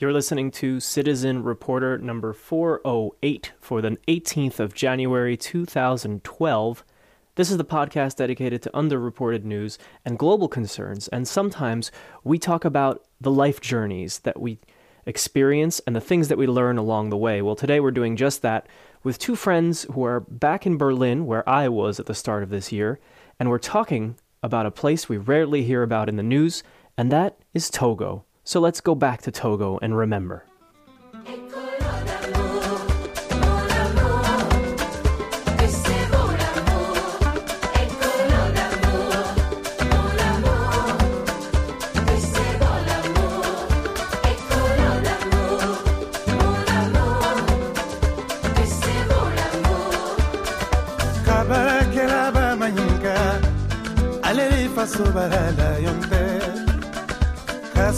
You're listening to Citizen Reporter number 408 for the 18th of January 2012. This is the podcast dedicated to underreported news and global concerns, and sometimes we talk about the life journeys that we experience and the things that we learn along the way. Well, today we're doing just that with two friends who are back in Berlin, where I was at the start of this year, and we're talking about a place we rarely hear about in the news, and that is Togo. So let's go back to Togo and remember.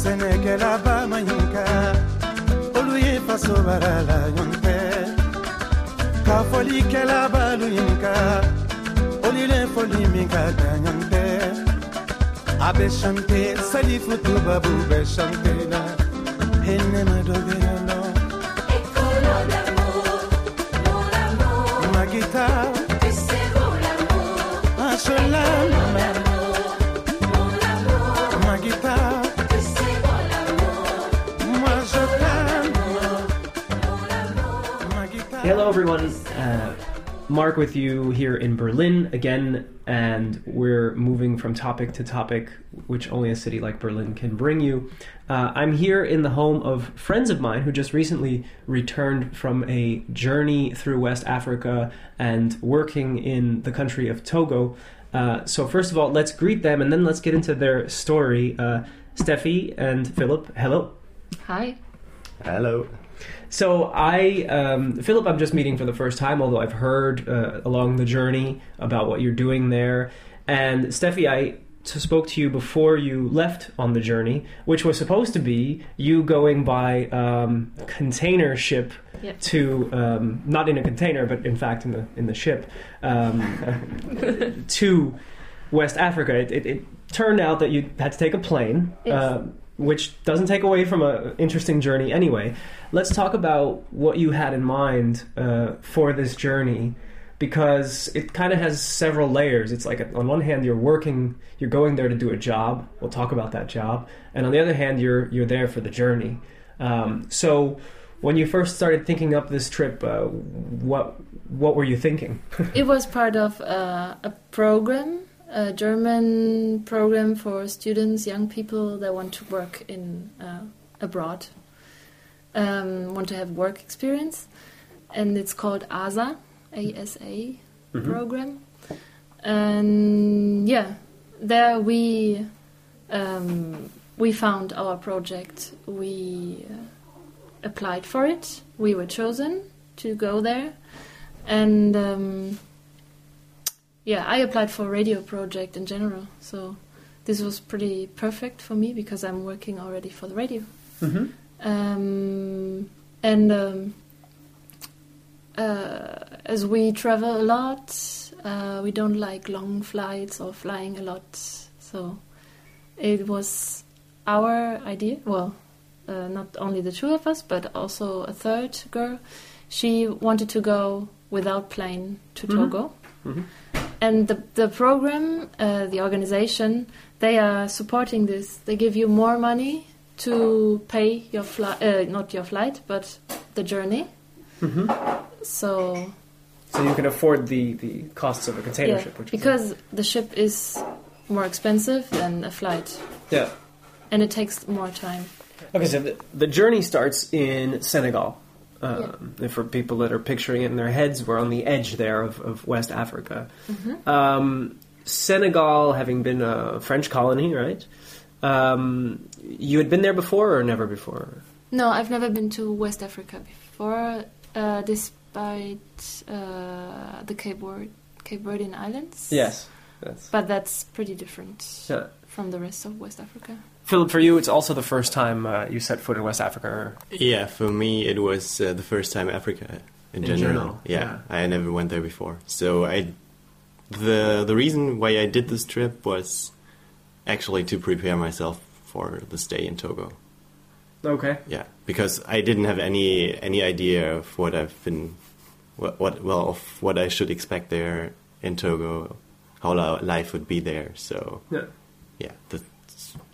Senekela ba manyinka olu ye faso barala yonte ka folikɛla balu yinka oli foli min ka da yonte a bɛ chante salifutu babu bɛ chante la henema dɔ bɛ nɔ magita. Asholama Hello, everyone. Uh, Mark with you here in Berlin again, and we're moving from topic to topic, which only a city like Berlin can bring you. Uh, I'm here in the home of friends of mine who just recently returned from a journey through West Africa and working in the country of Togo. Uh, so, first of all, let's greet them and then let's get into their story. Uh, Steffi and Philip, hello. Hi. Hello. So I, um, Philip, I'm just meeting for the first time, although I've heard uh, along the journey about what you're doing there. And Steffi, I spoke to you before you left on the journey, which was supposed to be you going by um, container ship Yep. to um, not in a container, but in fact in the in the ship um, to West Africa. It, it, it turned out that you had to take a plane. Yes. Uh, which doesn't take away from an interesting journey anyway. Let's talk about what you had in mind uh, for this journey because it kind of has several layers. It's like on one hand you're working, you're going there to do a job. We'll talk about that job, and on the other hand you're you're there for the journey. Um, so when you first started thinking up this trip, uh, what what were you thinking? It was part of uh, a program, a German program for students, young people that want to work in uh, abroad, um, want to have work experience, and it's called ASA, ASA program. And yeah, there we um, we found our project. We uh, applied for it. We were chosen to go there, and um, yeah, I applied for a radio project in general. So this was pretty perfect for me because I'm working already for the radio. mm-hmm. Um, and um, uh, as we travel a lot, uh, we don't like long flights or flying a lot. So it was our idea. Well, uh, not only the two of us, but also a third girl. She wanted to go without plane to Mhm. Togo. Mhm. And the, the program, uh, the organization, they are supporting this. They give you more money to pay your flight, uh, not your flight, but the journey. Mm-hmm. So So you can afford the, the costs of a container yeah, ship, which because the ship is more expensive than a flight, yeah. and it takes more time. Okay, so the, the journey starts in Senegal. Um, and For people that are picturing it in their heads, we're on the edge there of, of West Africa. Um, Senegal, having been a French colony, right? Um, you had been there before or never before? No, I've never been to West Africa before, uh, despite uh, the Cape Verde, Cape Verdean Islands. Yes. That's, but that's pretty different yeah. from the rest of West Africa. Philip, for you, it's also the first time uh, you set foot in West Africa. Or... Yeah, for me it was uh, the first time Africa in, In general. general, Yeah, yeah. I never went there before. So I the the reason why I did this trip was actually to prepare myself for the stay in Togo. Okay. Yeah, because I didn't have any any idea of what I've been, what, what well of what I should expect there in Togo, how life would be there. So Yeah. yeah, that's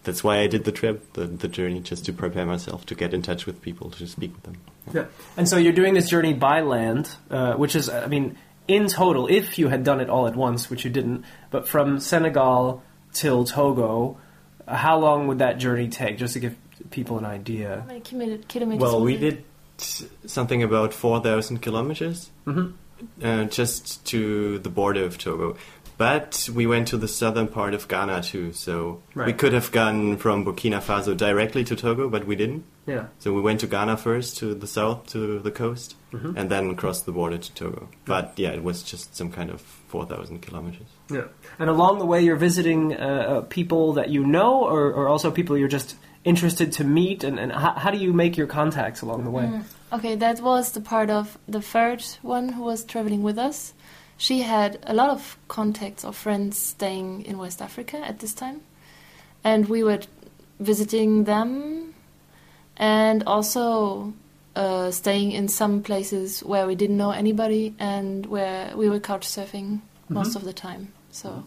that's why I did the trip, the the journey, just to prepare myself to get in touch with people, to speak with them. Yeah. And so you're doing this journey by land, uh, which is, I mean, in total, if you had done it all at once, which you didn't, but from Senegal till Togo, uh, how long would that journey take? Just to give people an idea. How many kilomet- kilometers? Well, we did something about four thousand kilometers. Mm-hmm. uh, just to the border of Togo. But we went to the southern part of Ghana too, so we could have gone from Burkina Faso directly to Togo, but we didn't. Yeah. So we went to Ghana first, to the south, to the coast, Mhm. and then crossed the border to Togo. But yeah, it was just some kind of 4,000 kilometers. Yeah. And along the way, you're visiting uh, uh, people that you know, or, or also people you're just interested to meet, and, and how, how do you make your contacts along the way? Mm. Okay, that was the part of the third one who was traveling with us. She had a lot of contacts or friends staying in West Africa at this time, and we were visiting them, and also uh, staying in some places where we didn't know anybody and where we were couch surfing most Mhm. of the time. So,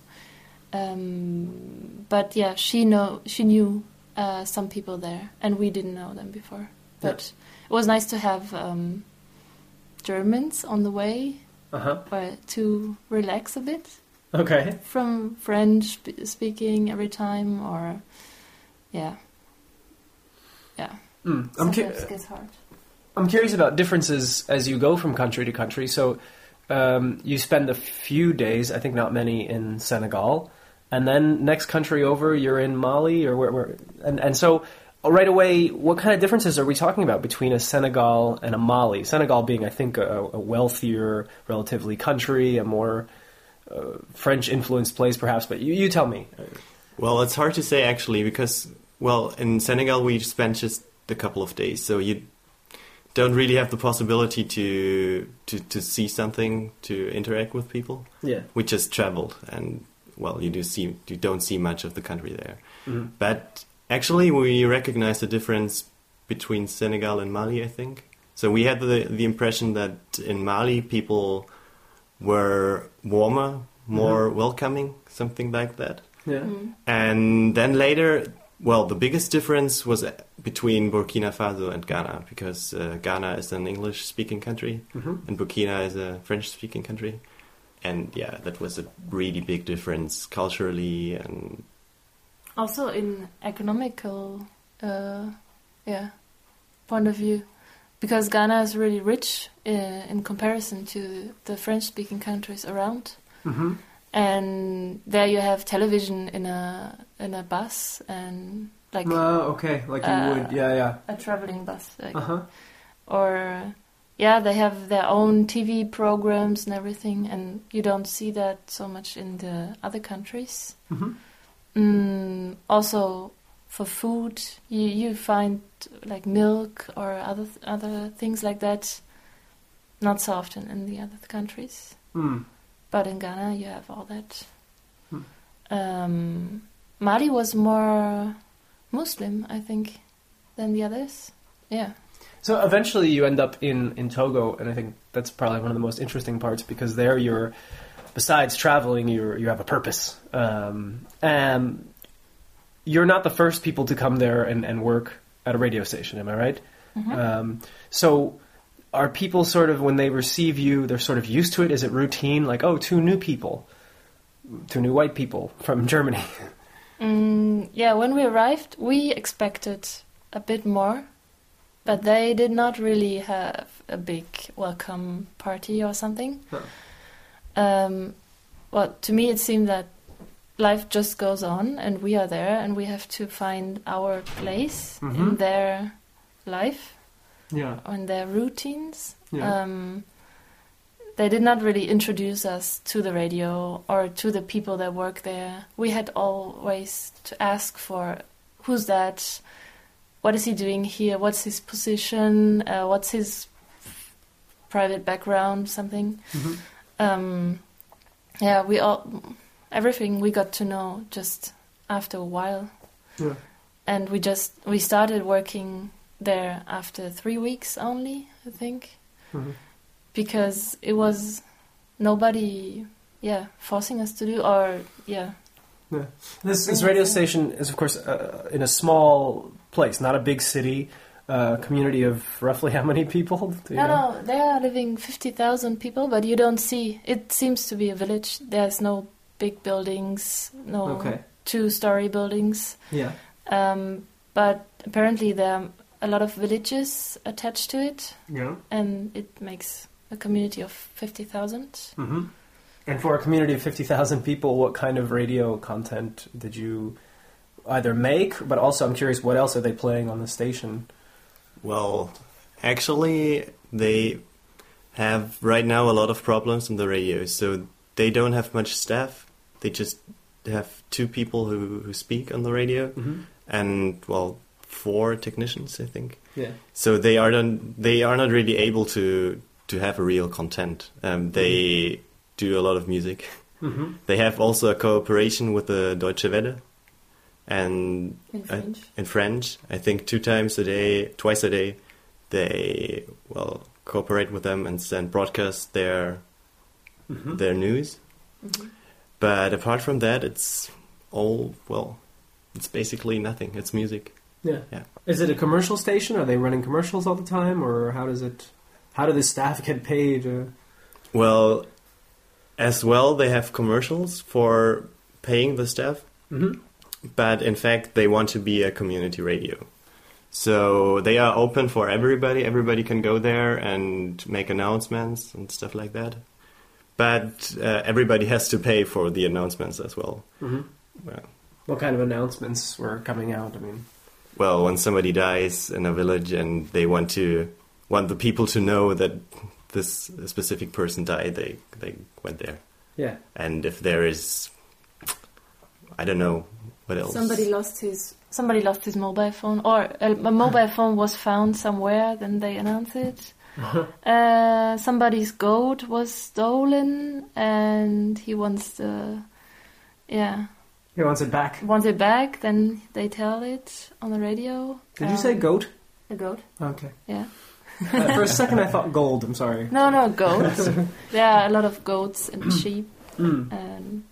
um, but yeah, she know she knew uh, some people there, and we didn't know them before. But it was nice to have um, Germans on the way, Uh huh. or to relax a bit Okay. from French speaking every time, or yeah, yeah. Mm. I'm, cu- Sometimes gets hard. I'm curious about differences as you go from country to country. So um, you spend a few days, I think not many, in Senegal, and then next country over, you're in Mali, or where? where and and so right away, what kind of differences are we talking about between a Senegal and a Mali? Senegal being, I think, a, a wealthier, relatively country, a more uh, French-influenced place, perhaps. But you, you tell me. Well, it's hard to say actually because, well, in Senegal we spent just a couple of days, so you don't really have the possibility to to, to see something, to interact with people. Yeah. We just traveled, and well, you do see you don't see much of the country there. Mhm. But actually, we recognize the difference between Senegal and Mali. I think so. We had the the impression that in Mali people were warmer, more welcoming, something like that. Yeah. Mm. And then later, well, the biggest difference was between Burkina Faso and Ghana because uh, Ghana is an English speaking country hmm and Burkina is a French speaking country. And yeah, that was a really big difference culturally and Also, in economical, uh, yeah, point of view, because Ghana is really rich uh, in comparison to the French-speaking countries around, hmm and there you have television in a in a bus and like Uh, okay, like you Uh, would. Yeah, yeah. a traveling bus, like, Uh huh. or yeah, they have their own TV programs and everything, and you don't see that so much in the other countries. hmm Mm, also, for food, you you find like milk or other other things like that. Not so often in the other countries, Mm. but in Ghana you have all that. Hmm. Um, Mali was more Muslim, I think, than the others. Yeah. So eventually you end up in, in Togo, and I think that's probably one of the most interesting parts because there you're, besides traveling, you you have a purpose. Um, and you're not the first people to come there and, and work at a radio station, am I right? Um, so are people sort of, when they receive you, they're sort of used to it? Is it routine? Like, oh, two new people, two new white people from Germany. Mm, yeah, when we arrived, we expected a bit more, but they did not really have a big welcome party or something. Huh. Um, well, to me, it seemed that life just goes on, and we are there, and we have to find our place in Mhm. their life, Yeah. on their routines. Yeah. Um, they did not really introduce us to the radio or to the people that work there. We had always to ask for who's that, what is he doing here, what's his position, uh, what's his private background, something. Mhm. Um, yeah, we all everything we got to know just after a while Yeah. and we just we started working there after three weeks only, I think, Mhm. because it was nobody, yeah, forcing us to do or yeah, This, this radio station is, of course, uh, in a small place, not a big city. Uh, community of roughly how many people? Do you no, know? no, there are living fifty thousand people, but you don't see. It seems to be a village. There's no big buildings, no Okay. two-story buildings. Yeah. Um, but apparently there are a lot of villages attached to it, Yeah. and it makes a community of 50,000. Mm-hmm. And for a community of 50,000 people, what kind of radio content did you either make, but also I'm curious, what else are they playing on the station? Well, actually, they have right now a lot of problems on the radio. So they don't have much staff. They just have two people who, who speak on the radio, Mm-hmm. and well, four technicians, I think. Yeah. So they are not, they are not really able to to have a real content. Um, they do a lot of music. Mm-hmm. They have also a cooperation with the Deutsche Welle, and In I- French. in French. I think two times a day, twice a day, they well cooperate with them and send broadcast their Mm-hmm. their news. Mhm. But apart from that, it's all well. It's basically nothing. It's music. Yeah. Yeah. Is it a commercial station? Are they running commercials all the time, or how does it? How do the staff get paid? Uh, Well, as well, they have commercials for paying the staff. mm-hmm. But in fact they want to be a community radio so they are open for everybody everybody can go there and make announcements and stuff like that but uh, everybody has to pay for the announcements as well Mm-hmm. well, What kind of announcements were coming out? I mean, well when somebody dies in a village and they want to want the people to know that this specific person died they they went there yeah. and if there is i don't know what else Somebody lost his somebody lost his mobile phone, or a, a mobile phone was found somewhere. Then they announce it. Uh, somebody's goat was stolen, and he wants the yeah He wants it back. wants it back. Then they tell it on the radio. Did you Um, say goat? a goat? Okay. Yeah. Uh, for a second, I thought gold. I'm sorry. No, no goats. there are a lot of goats and sheep, Mm. and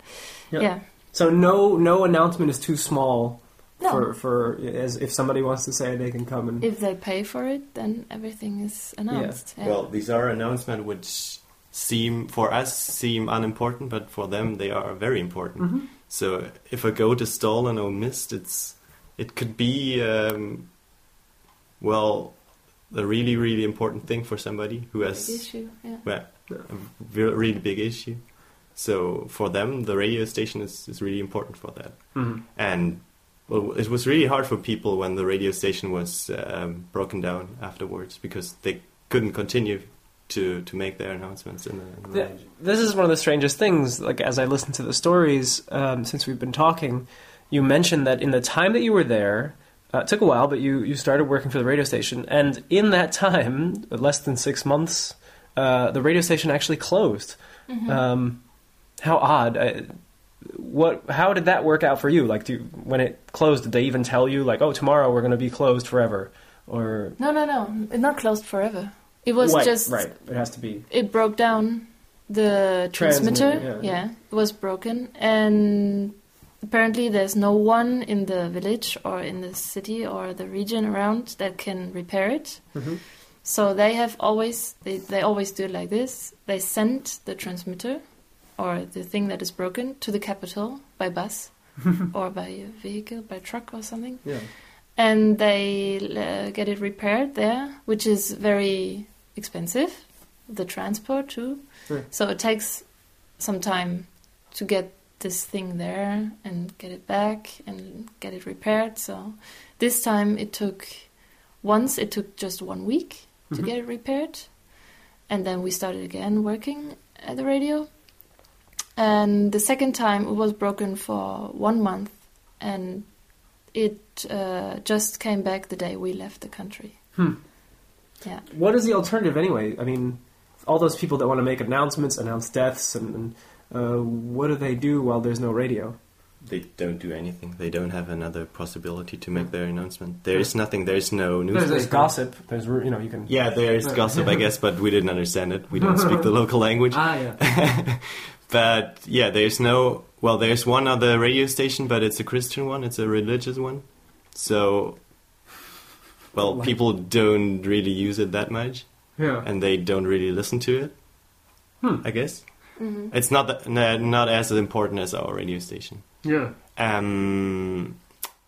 Yeah. yeah. So no, no announcement is too small No. for for as if somebody wants to say they can come and. If they pay for it, then everything is announced. Yeah. Well, these are announcements which seem for us seem unimportant, but for them they are very important. Mhm. So if a goat is stolen or missed, it's it could be um, well a really really important thing for somebody who has issue. Yeah. well, a really big issue. So for them, the radio station is, is really important for that. Mhm. And well, it was really hard for people when the radio station was um, broken down afterwards because they couldn't continue to, to make their announcements in the, in the Yeah, radio. this is one of the strangest things. Like as I listen to the stories um, since we've been talking, you mentioned that in the time that you were there, uh, it took a while, but you you started working for the radio station, and in that time, less than six months, uh, the radio station actually closed. Mm-hmm. Um, how odd! I, what? How did that work out for you? Like, do when it closed, did they even tell you like, "Oh, tomorrow we're going to be closed forever"? Or No, no, no. It's not closed forever. It was Right, just right. It has to be. it broke down the transmitter. Transmitter, yeah. yeah, it was broken, and apparently there's no one in the village or in the city or the region around that can repair it. Mhm. So they have always they, they always do it like this. They send the transmitter or the thing that is broken to the capital by bus or by a vehicle, by truck or something Yeah. and they uh, get it repaired there, which is very expensive. The transport too, Right. so it takes some time to get this thing there and get it back and get it repaired. So this time it took once it took just one week to Mhm. get it repaired, and then we started again working at the radio. And the second time it was broken for one month, and it uh, just came back the day we left the country. Hmm. Yeah. What is the alternative anyway? I mean, all those people that want to make announcements, announce deaths, and, and uh, what do they do while there's no radio? they don't do anything. They don't have another possibility to make their announcement. There is nothing. There is no There's, there's gossip. There's you know you can. Yeah, there is gossip, I guess, but we didn't understand it. We don't speak the local language. Ah, yeah. but yeah, there's no. Well, there's one other radio station, but it's a Christian one. It's a religious one. So, well, Like- people don't really use it that much, Yeah. and they don't really listen to it. Hmm. I guess Mhm. it's not that, not as important as our radio station. Yeah. Um,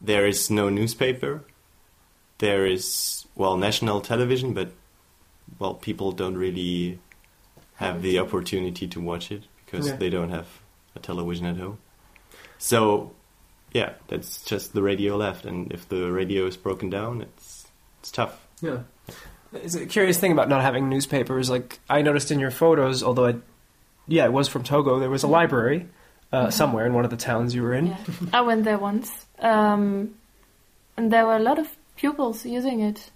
there is no newspaper. There is well national television, but well people don't really have the opportunity to watch it because Yeah. they don't have a television at home. So yeah, that's just the radio left, and if the radio is broken down, it's it's tough. Yeah. It's a curious thing about not having newspapers. Like I noticed in your photos, although I, yeah, it was from Togo. There was a library uh, somewhere in one of the towns you were in. Yeah. I went there once, um, and there were a lot of pupils using it.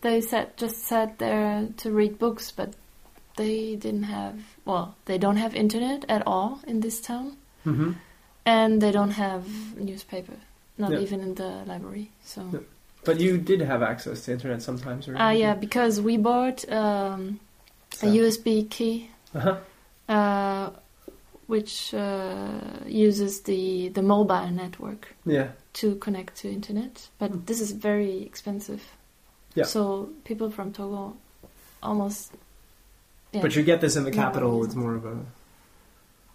They sat just sat there to read books, but they didn't have. Well, they don't have internet at all in this town, Mm-hmm. and they don't have newspaper, not Yeah. even in the library. So. Yeah. But you did have access to internet sometimes, or Ah, yeah, because we bought um, a USB key, Uh-huh. uh, which uh, uses the the mobile network Yeah. to connect to internet. But Mm. this is very expensive. Yeah. So people from Togo almost. Yeah. But you get this in the capital. it It's more of a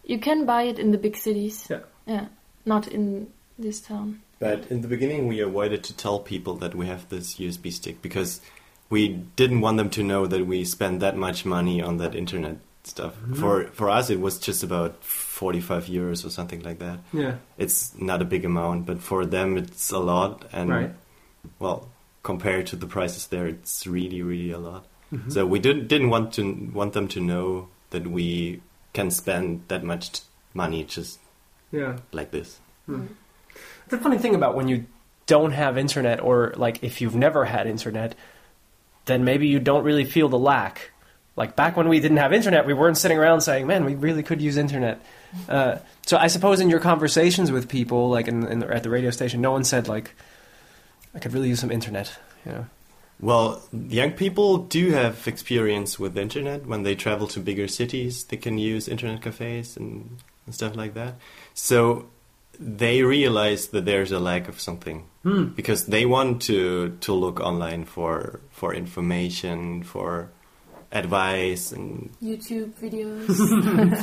You can buy it in the big cities. Yeah. Yeah. Not in this town. But in the beginning, we avoided to tell people that we have this USB stick because we didn't want them to know that we spend that much money on that internet stuff. Mhm. For for us, it was just about forty-five euros or something like that. yeah. It's not a big amount, but for them, it's a lot. And Right. well, compared to the prices there, it's really, really a lot. Mhm. So we didn't didn't want to want them to know that we can spend that much t- money just yeah. like this. Hmm. The funny thing about when you don't have internet, or like if you've never had internet, then maybe you don't really feel the lack. Like back when we didn't have internet, we weren't sitting around saying, "Man, we really could use internet." Uh, so I suppose in your conversations with people, like in, in the, at the radio station, no one said like, "I could really use some internet." You know? Well, young people do have experience with the internet. When they travel to bigger cities, they can use internet cafes and, and stuff like that. So they realize that there's a lack of something Hmm. because they want to to look online for for information, for advice, and YouTube videos.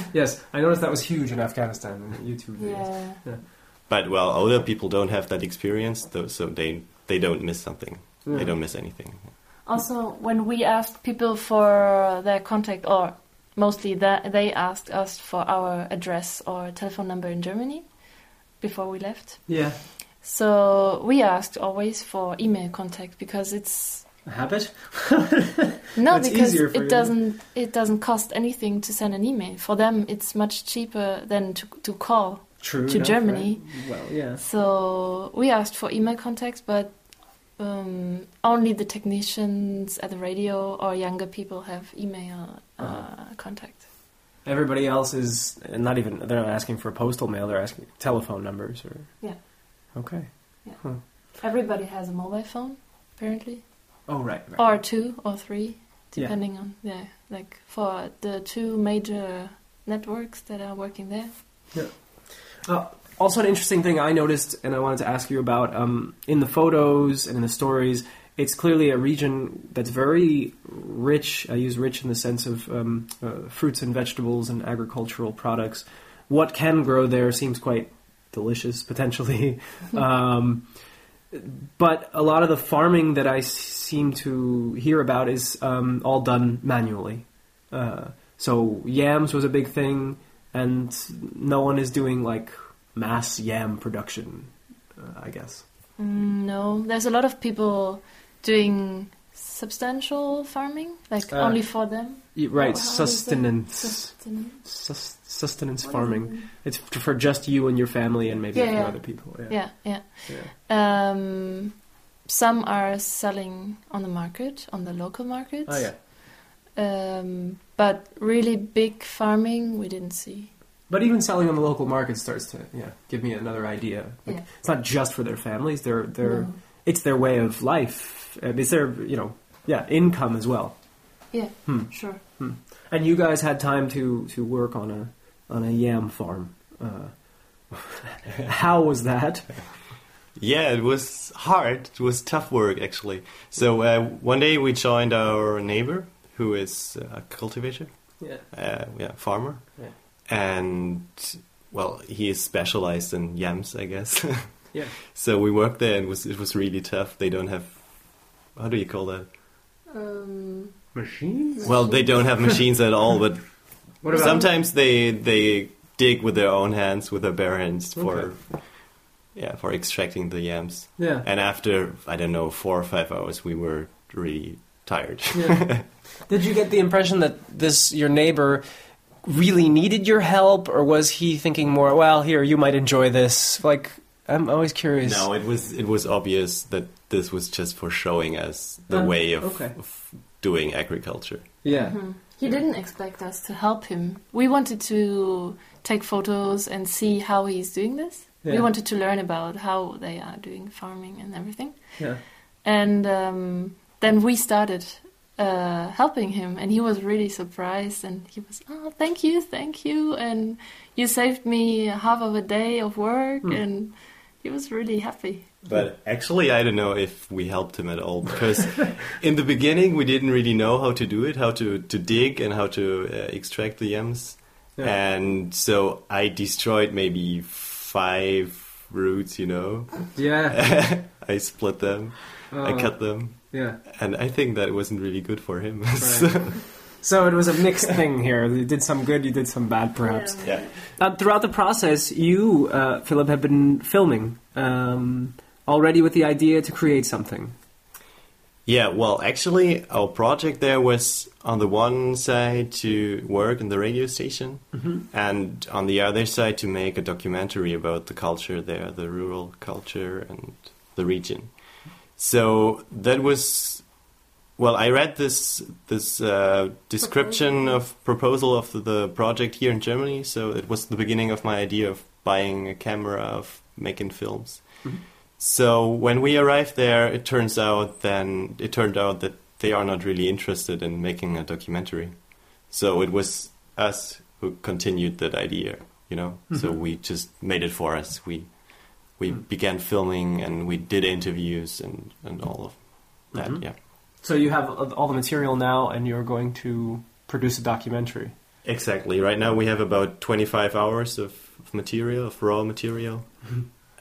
Yes, I noticed that was huge in Afghanistan. YouTube videos. yeah. but well, older people don't have that experience, though, so they they don't miss something. Yeah. They don't miss anything. Also, when we asked people for their contact, or mostly that they asked us for our address or telephone number in Germany before we left. Yeah, So we asked always for email contact because it's a habit. no It's because easier for you. it doesn't it doesn't cost anything to send an email. For them, it's much cheaper than to to call. True. To enough, Germany. right? Well, yeah. So we asked for email contacts, but um, only the technicians at the radio or younger people have email uh, Uh-huh. contact. Everybody else is not even. They're not asking for postal mail. They're asking telephone numbers or. Yeah. Okay. Yeah. Everybody has a mobile phone, apparently, Oh right. right. or two or three, Yeah. depending on yeah. Like for the two major networks that are working there. Yeah. Uh, also, an interesting thing I noticed, and I wanted to ask you about um, in the photos and in the stories. It's clearly a region that's very rich. I use rich in the sense of um, uh, fruits and vegetables and agricultural products. What can grow there seems quite delicious, potentially. um, but a lot of the farming that I seem to hear about is um, all done manually. Uh, so yams was a big thing, and no one is doing like mass yam production. Uh, I guess. Mm, no, there's a lot of people doing substantial farming, like Uh, only for them. Y- Right, How- how is it? sustenance, Sustenance. Sus- sustenance What is farming. it? It's for just you and your family, and maybe Yeah, a few yeah. other people. Yeah. Yeah, yeah. Yeah. Um, some are selling on the market, on the local markets. Oh yeah. Um, but really big farming, we didn't see. But even selling on the local market starts to yeah give me another idea. Like, Yeah. It's not just for their families; they're they're No. it's their way of life. It's their you know yeah income as well. Yeah, Hmm. sure. And you guys had time to to work on a on a yam farm. Uh, how was that? Yeah, it was hard. It was tough work actually. So uh, one day we joined our neighbor, who is a cultivator, Yeah. uh, yeah, farmer, Yeah. And well, he is specialized in yams, I guess. Yeah. so we worked there, and it was it was really tough. They don't have how do you call that? Um, Machines? Well, they don't have machines at all, but What about sometimes they they dig with their own hands, with their bare hands for yeah for extracting the yams. Yeah. And after I don't know four or five hours, we were really tired. Yeah. Did you get the impression that this your neighbor really needed your help, or was he thinking more, "Well, here you might enjoy this"? Like, I'm always curious. no, it was it was obvious that this was just for showing us the Uh, way of, okay. of doing agriculture. Yeah. mhm. He didn't expect us to help him. We wanted to take photos and see how he's doing this. We wanted to learn about how they are doing farming and everything. Yeah. And um, then we started uh, helping him, and he was really surprised. And he was, "Oh, thank you, thank you!" And you saved me half of a day of work, Hmm. and he was really happy. But actually, I don't know if we helped him at all because in the beginning we didn't really know how to do it, how to, to dig and how to uh, extract the yams. Yeah. And so I destroyed maybe five roots, you know. Yeah. I split them, I Oh, cut them, Yeah. and I think that wasn't really good for him. Right. So it was a mixed thing here. You did some good, you did some bad, perhaps. yeah. Uh, throughout the process, you, uh, Philip, have been filming um, already with the idea to create something. Yeah, well, actually, our project there was on the one side to work in the radio station, and on the other side to make a documentary about the culture there, the rural culture and the region. So that was, well, I read this this uh, description of proposal of the, the project here in Germany. So it was the beginning of my idea of buying a camera of making films. So when we arrived there, it turns out then it turned out that they are not really interested in making a documentary. So it was us who continued that idea, you know. So we just made it for us. We we began filming and we did interviews and and all of that. Mhm. Yeah, So you have all the material now, and you're going to produce a documentary. exactly. Right now we have about twenty five hours of, of material, of raw material,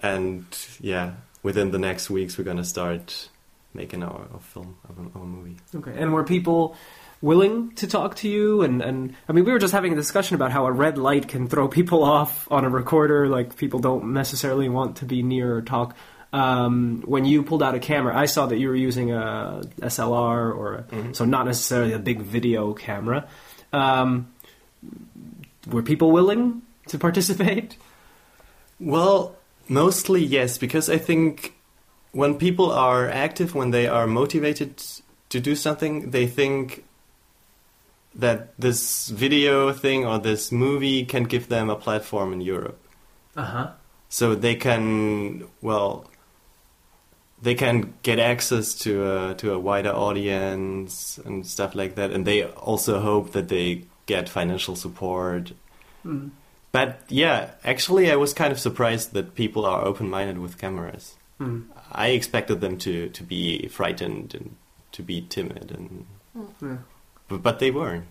and yeah, within the next weeks we're gonna start making our, our film, our, our movie. Okay. And were people willing to talk to you? And, and I mean, we were just having a discussion about how a red light can throw people off on a recorder. Like people don't necessarily want to be near or talk. Um, when you pulled out a camera, I saw that you were using a SLR or a, so not necessarily a big video camera. Um, were people willing to participate? Well, mostly yes, because I think when people are active, when they are motivated to do something, they think that this video thing or this movie can give them a platform in Europe. Uh huh. So they can, well, they can get access to a, to a wider audience and stuff like that. And they also hope that they get financial support Mm. but yeah, actually, I was kind of surprised that people are open-minded with cameras. Mm. I expected them to, to be frightened and to be timid, and Yeah. But, but they weren't.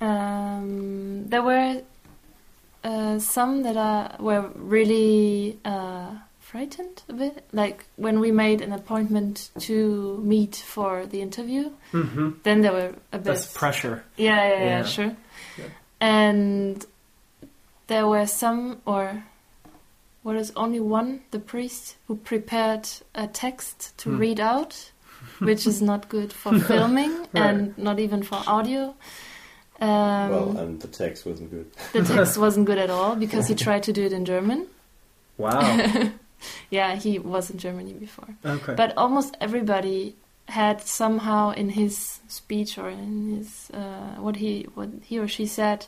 Um, there were uh, some that are, were really uh, frightened a bit. Like when we made an appointment to meet for the interview, Mm-hmm. then there were a bit. That's pressure. Yeah, yeah, yeah, Yeah. sure. Yeah. And there were some, or what is only one, the priest who prepared a text to Hmm. read out, which is not good for filming and not even for audio. Um, well, and the text wasn't good. the text wasn't good at all because he tried to do it in German. Wow. Yeah, he was in Germany before. okay. But almost everybody had somehow in his speech or in his uh, what he what he or she said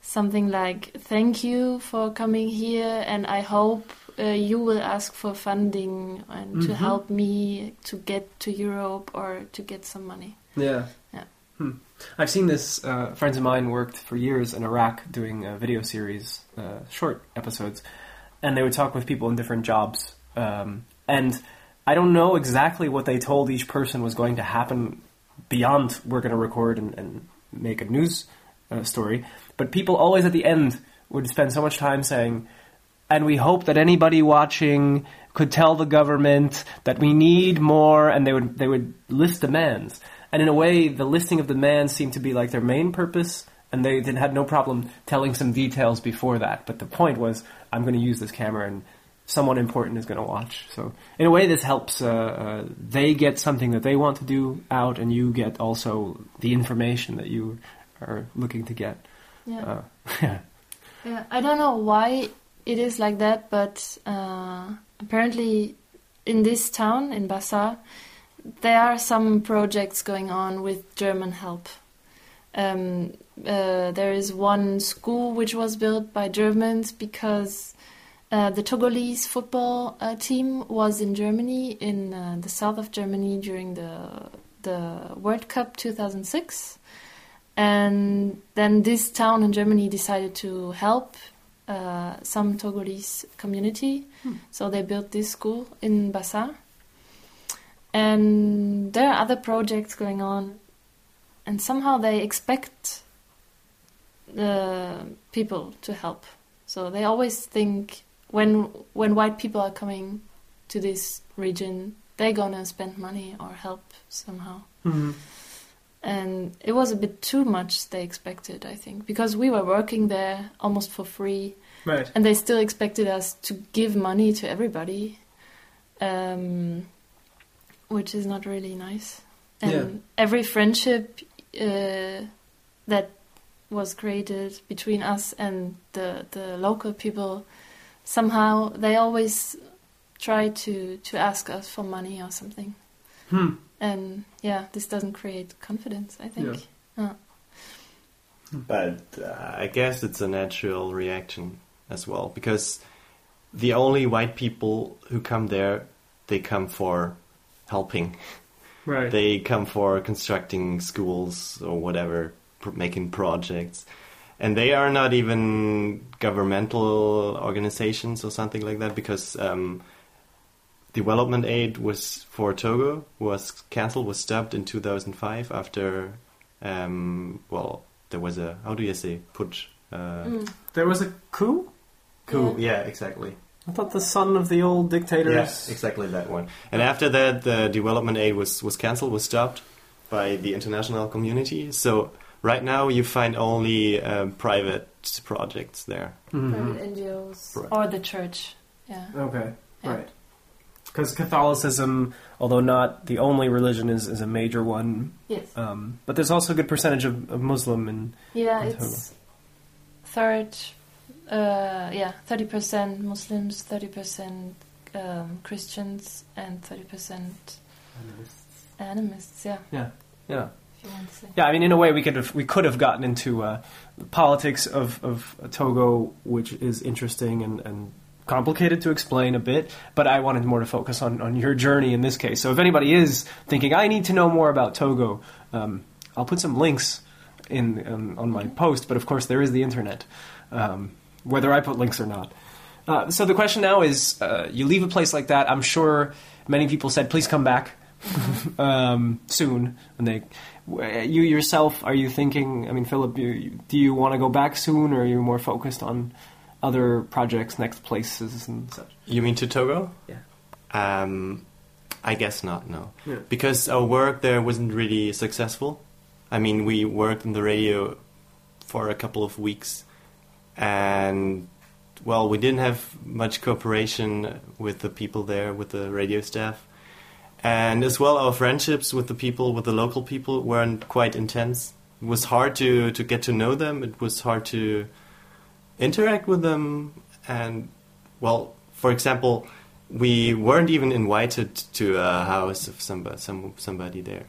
something like "Thank you for coming here, and I hope uh, you will ask for funding and to Mhm. help me to get to Europe or to get some money." Yeah. Yeah. Hmm. I've seen this. Uh, friends of mine worked for years in Iraq doing a video series, uh, short episodes, and they would talk with people in different jobs. Um, and I don't know exactly what they told each person was going to happen beyond we're going to record and, and make a news uh, story. But people always at the end would spend so much time saying, and we hope that anybody watching could tell the government that we need more, and they would they would list demands. And in a way, the listing of demands seemed to be like their main purpose, and they then had no problem telling some details before that. But the point was, I'm going to use this camera, and someone important is going to watch. So in a way, this helps. Uh, uh, they get something that they want to do out, and you get also the information that you are looking to get. Yeah. Uh, yeah. Yeah, I don't know why it is like that, but uh, apparently in this town, in Bassar, there are some projects going on with German help. Um, uh, there is one school which was built by Germans because uh, the Togolese football uh, team was in Germany, in uh, the south of Germany during the the World Cup 2006. And then this town in Germany decided to help uh, some Togolese community. So they built this school in Bassar. And there are other projects going on. And somehow they expect the people to help. So they always think when when white people are coming to this region, they're gonna spend money or help somehow Mhm. And it was a bit too much they expected i think because we were working there almost for free Right. and they still expected us to give money to everybody um, which is not really nice and Yeah. every friendship uh, that was created between us and the, the local people somehow they always try to, to ask us for money or something Hmm. and yeah this doesn't create confidence i think Uh, But uh, I guess it's a natural reaction as well because the only white people who come there, they come for helping. Right. They come for constructing schools or whatever, pr- making projects. And they are not even governmental organizations or something like that because um, development aid was for Togo was cancelled, was stopped in 2005 after, um, well, there was a, how do you say, putsch? Uh, mm, There was a coup. Coup, yeah, exactly. I thought the son of the old dictator. Yes, exactly that one. And after that, the development aid was was cancelled, was stopped by the international community. So right now, you find only um, private projects there. Mhm. private ngos Right. or the church yeah Okay. Yeah. Right. Because Catholicism, although not the only religion, is, is a major one. yes. Um, but there's also a good percentage of, of Muslim and yeah in it's third uh, yeah 30% muslims 30% um, christians and 30% animists. Yeah. Yeah, yeah. if you want to say. Yeah, I mean, in a way, we could have we could have gotten into uh, the politics of, of Togo, which is interesting and, and complicated to explain a bit. But I wanted more to focus on, on your journey in this case. So if anybody is thinking, I need to know more about Togo, um, I'll put some links in um, on my post. But of course, there is the internet, um, whether I put links or not. Uh, so the question now is: uh, you leave a place like that. I'm sure many people said, "Please come back." um, soon. And they, you yourself, are you thinking? I mean, Philip, you, do you want to go back soon, or are you more focused on other projects, next places, and such? You mean to Togo? Yeah. Um, I guess not. No, Yeah. because our work there wasn't really successful. I mean, we worked in the radio for a couple of weeks, and well, we didn't have much cooperation with the people there, with the radio staff, and as well, our friendships with the people, with the local people, weren't quite intense. It was hard to to get to know them. It was hard to interact with them, and well, for example, we weren't even invited to a house of somebody, some, somebody there.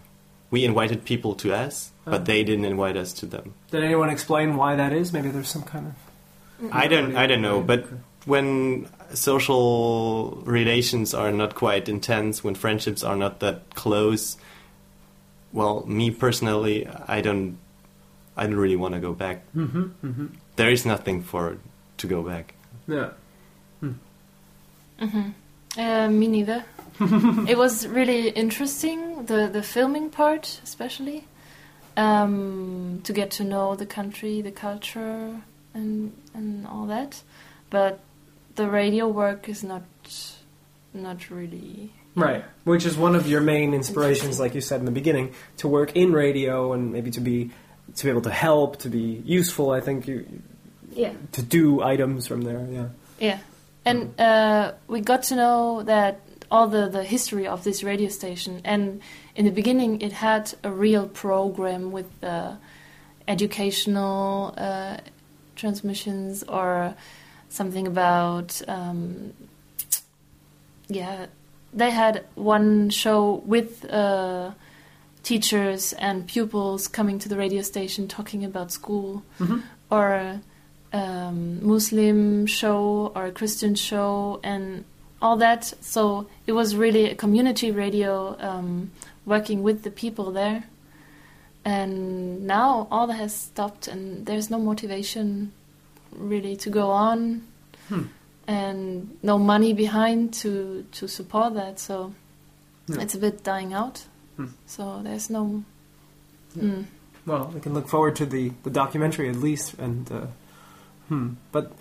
we invited people to us, but they didn't invite us to them. Did anyone explain why that is? Maybe there's some kind of. I don't I don't know, but when social relations are not quite intense, when friendships are not that close, well, me personally, I don't I don't really want to go back. Mm-hmm. Mm-hmm. There is nothing for to go back. Yeah. Uh, me neither. it was really interesting, the, the filming part, especially, um, to get to know the country, the culture, and and all that. But the radio work is not not really. Right, which is one of your main inspirations, like you said in the beginning, to work in radio and maybe to be to be able to help, to be useful. I think you Yeah. to do items from there. Yeah. Yeah, and uh, we got to know that all the, the history of this radio station. And in the beginning, it had a real program with uh, educational uh, transmissions or something about um, yeah. They had one show with uh, teachers and pupils coming to the radio station talking about school Mhm. or um, Muslim show or a Christian show and all that. So it was really a community radio um, working with the people there. And now all that has stopped and there's no motivation really to go on Hmm. and no money behind to, to support that. So Yeah. it's a bit dying out. Hmm. So there's no. Yeah. Mm. Well, we can look forward to the, the documentary at least, and uh, hmm. But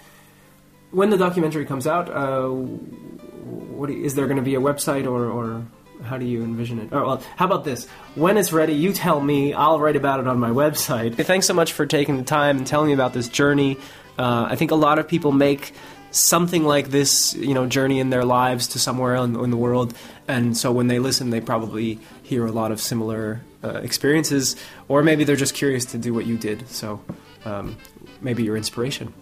when the documentary comes out, uh, what do you- is there going to be a website or, or how do you envision it? Or well, how about this? When it's ready, you tell me. I'll write about it on my website. Thanks so much for taking the time and telling me about this journey. Uh, I think a lot of people make something like this, you know, journey in their lives to somewhere in, in the world, and so when they listen, they probably hear a lot of similar uh, experiences, or maybe they're just curious to do what you did. So um, maybe your inspiration.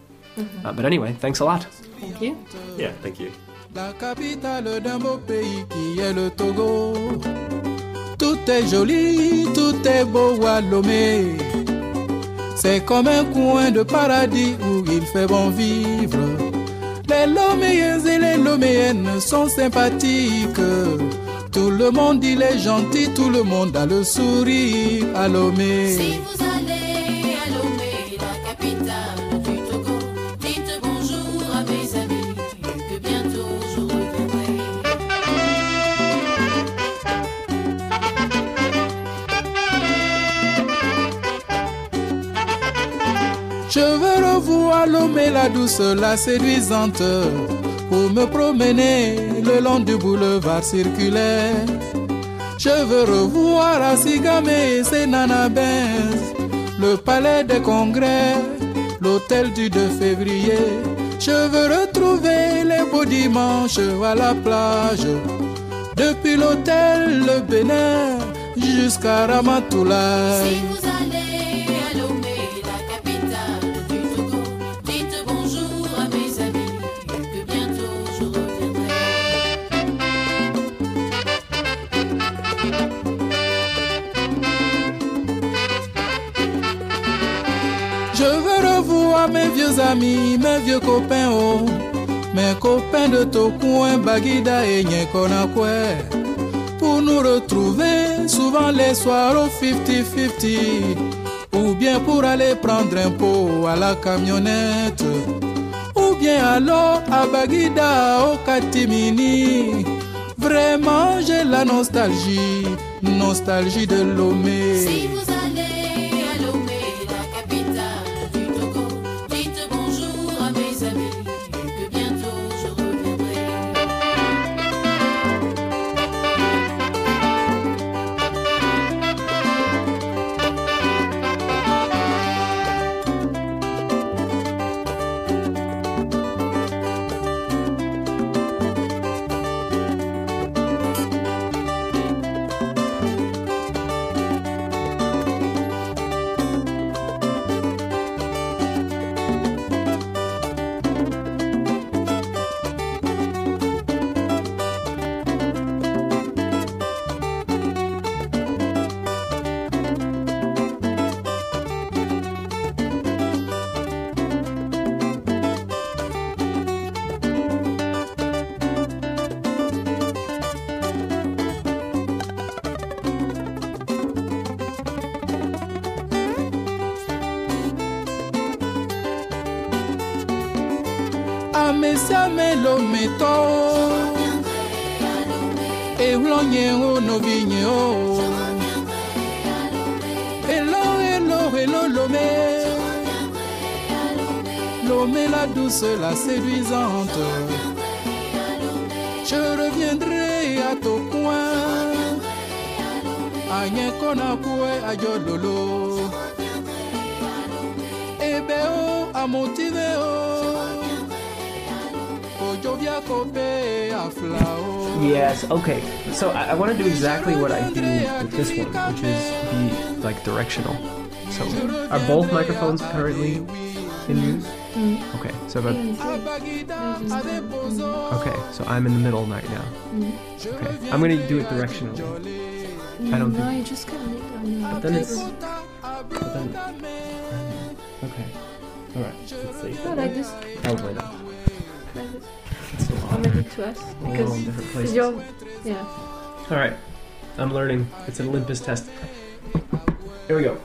Uh, but anyway, thanks a lot. Thank you. Yeah, thank you. La capitale d'un beau pays qui est le Togo. Tout est joli, tout est beau à Lomé. C'est comme un coin de paradis où il fait bon vivre. Les Loméens et les Loméennes sont sympathiques. Tout le monde il est gentil, tout le monde a le sourire à Lomé. Si vous allez à Lomé, la capitale du Togo, dites bonjour à mes amis, que bientôt je reviendrai. Je veux revoir Lomé la douce, la séduisante, pour me promener le long du boulevard circulaire. Je veux revoir Asigame et ses le palais des congrès, l'hôtel du 2 février. Je veux retrouver les beaux dimanches à la plage, depuis l'hôtel Le Bénin jusqu'à Ramatoulaye. Si vieux amis, mes vieux copains, oh. Mes copains de Tokouen, Bagida et Nyekonakwe. Pour nous retrouver souvent les soirs au 50-50. Ou bien pour aller prendre un pot à la camionnette. Ou bien alors à Bagida au Katimini. Vraiment j'ai la nostalgie, nostalgie de Lomé. jamais l'omettant. Et l'oignon, nos vignes. Et l'or, et l'or, et l'olomé. L'omé, la douce, la séduisante. Je reviendrai à ton coin. Agne konakwe ajololo. Ebeo eh oh, amoti Yes, okay. So I, I want to do exactly what I do with this one, which is be like directional. So are both microphones currently in use? Mm-hmm. Okay, so about okay, so I'm in the middle right now. Mm-hmm. Okay, I'm gonna do it directionally. Mm, I don't no, think- you just can leave it on the But then it's but then okay. All right, let's see. No, like this, Probably not. like this. It's so Or maybe to us. We're all Because in different places. you're, yeah. All right, I'm learning. It's an Olympus test. Here we go.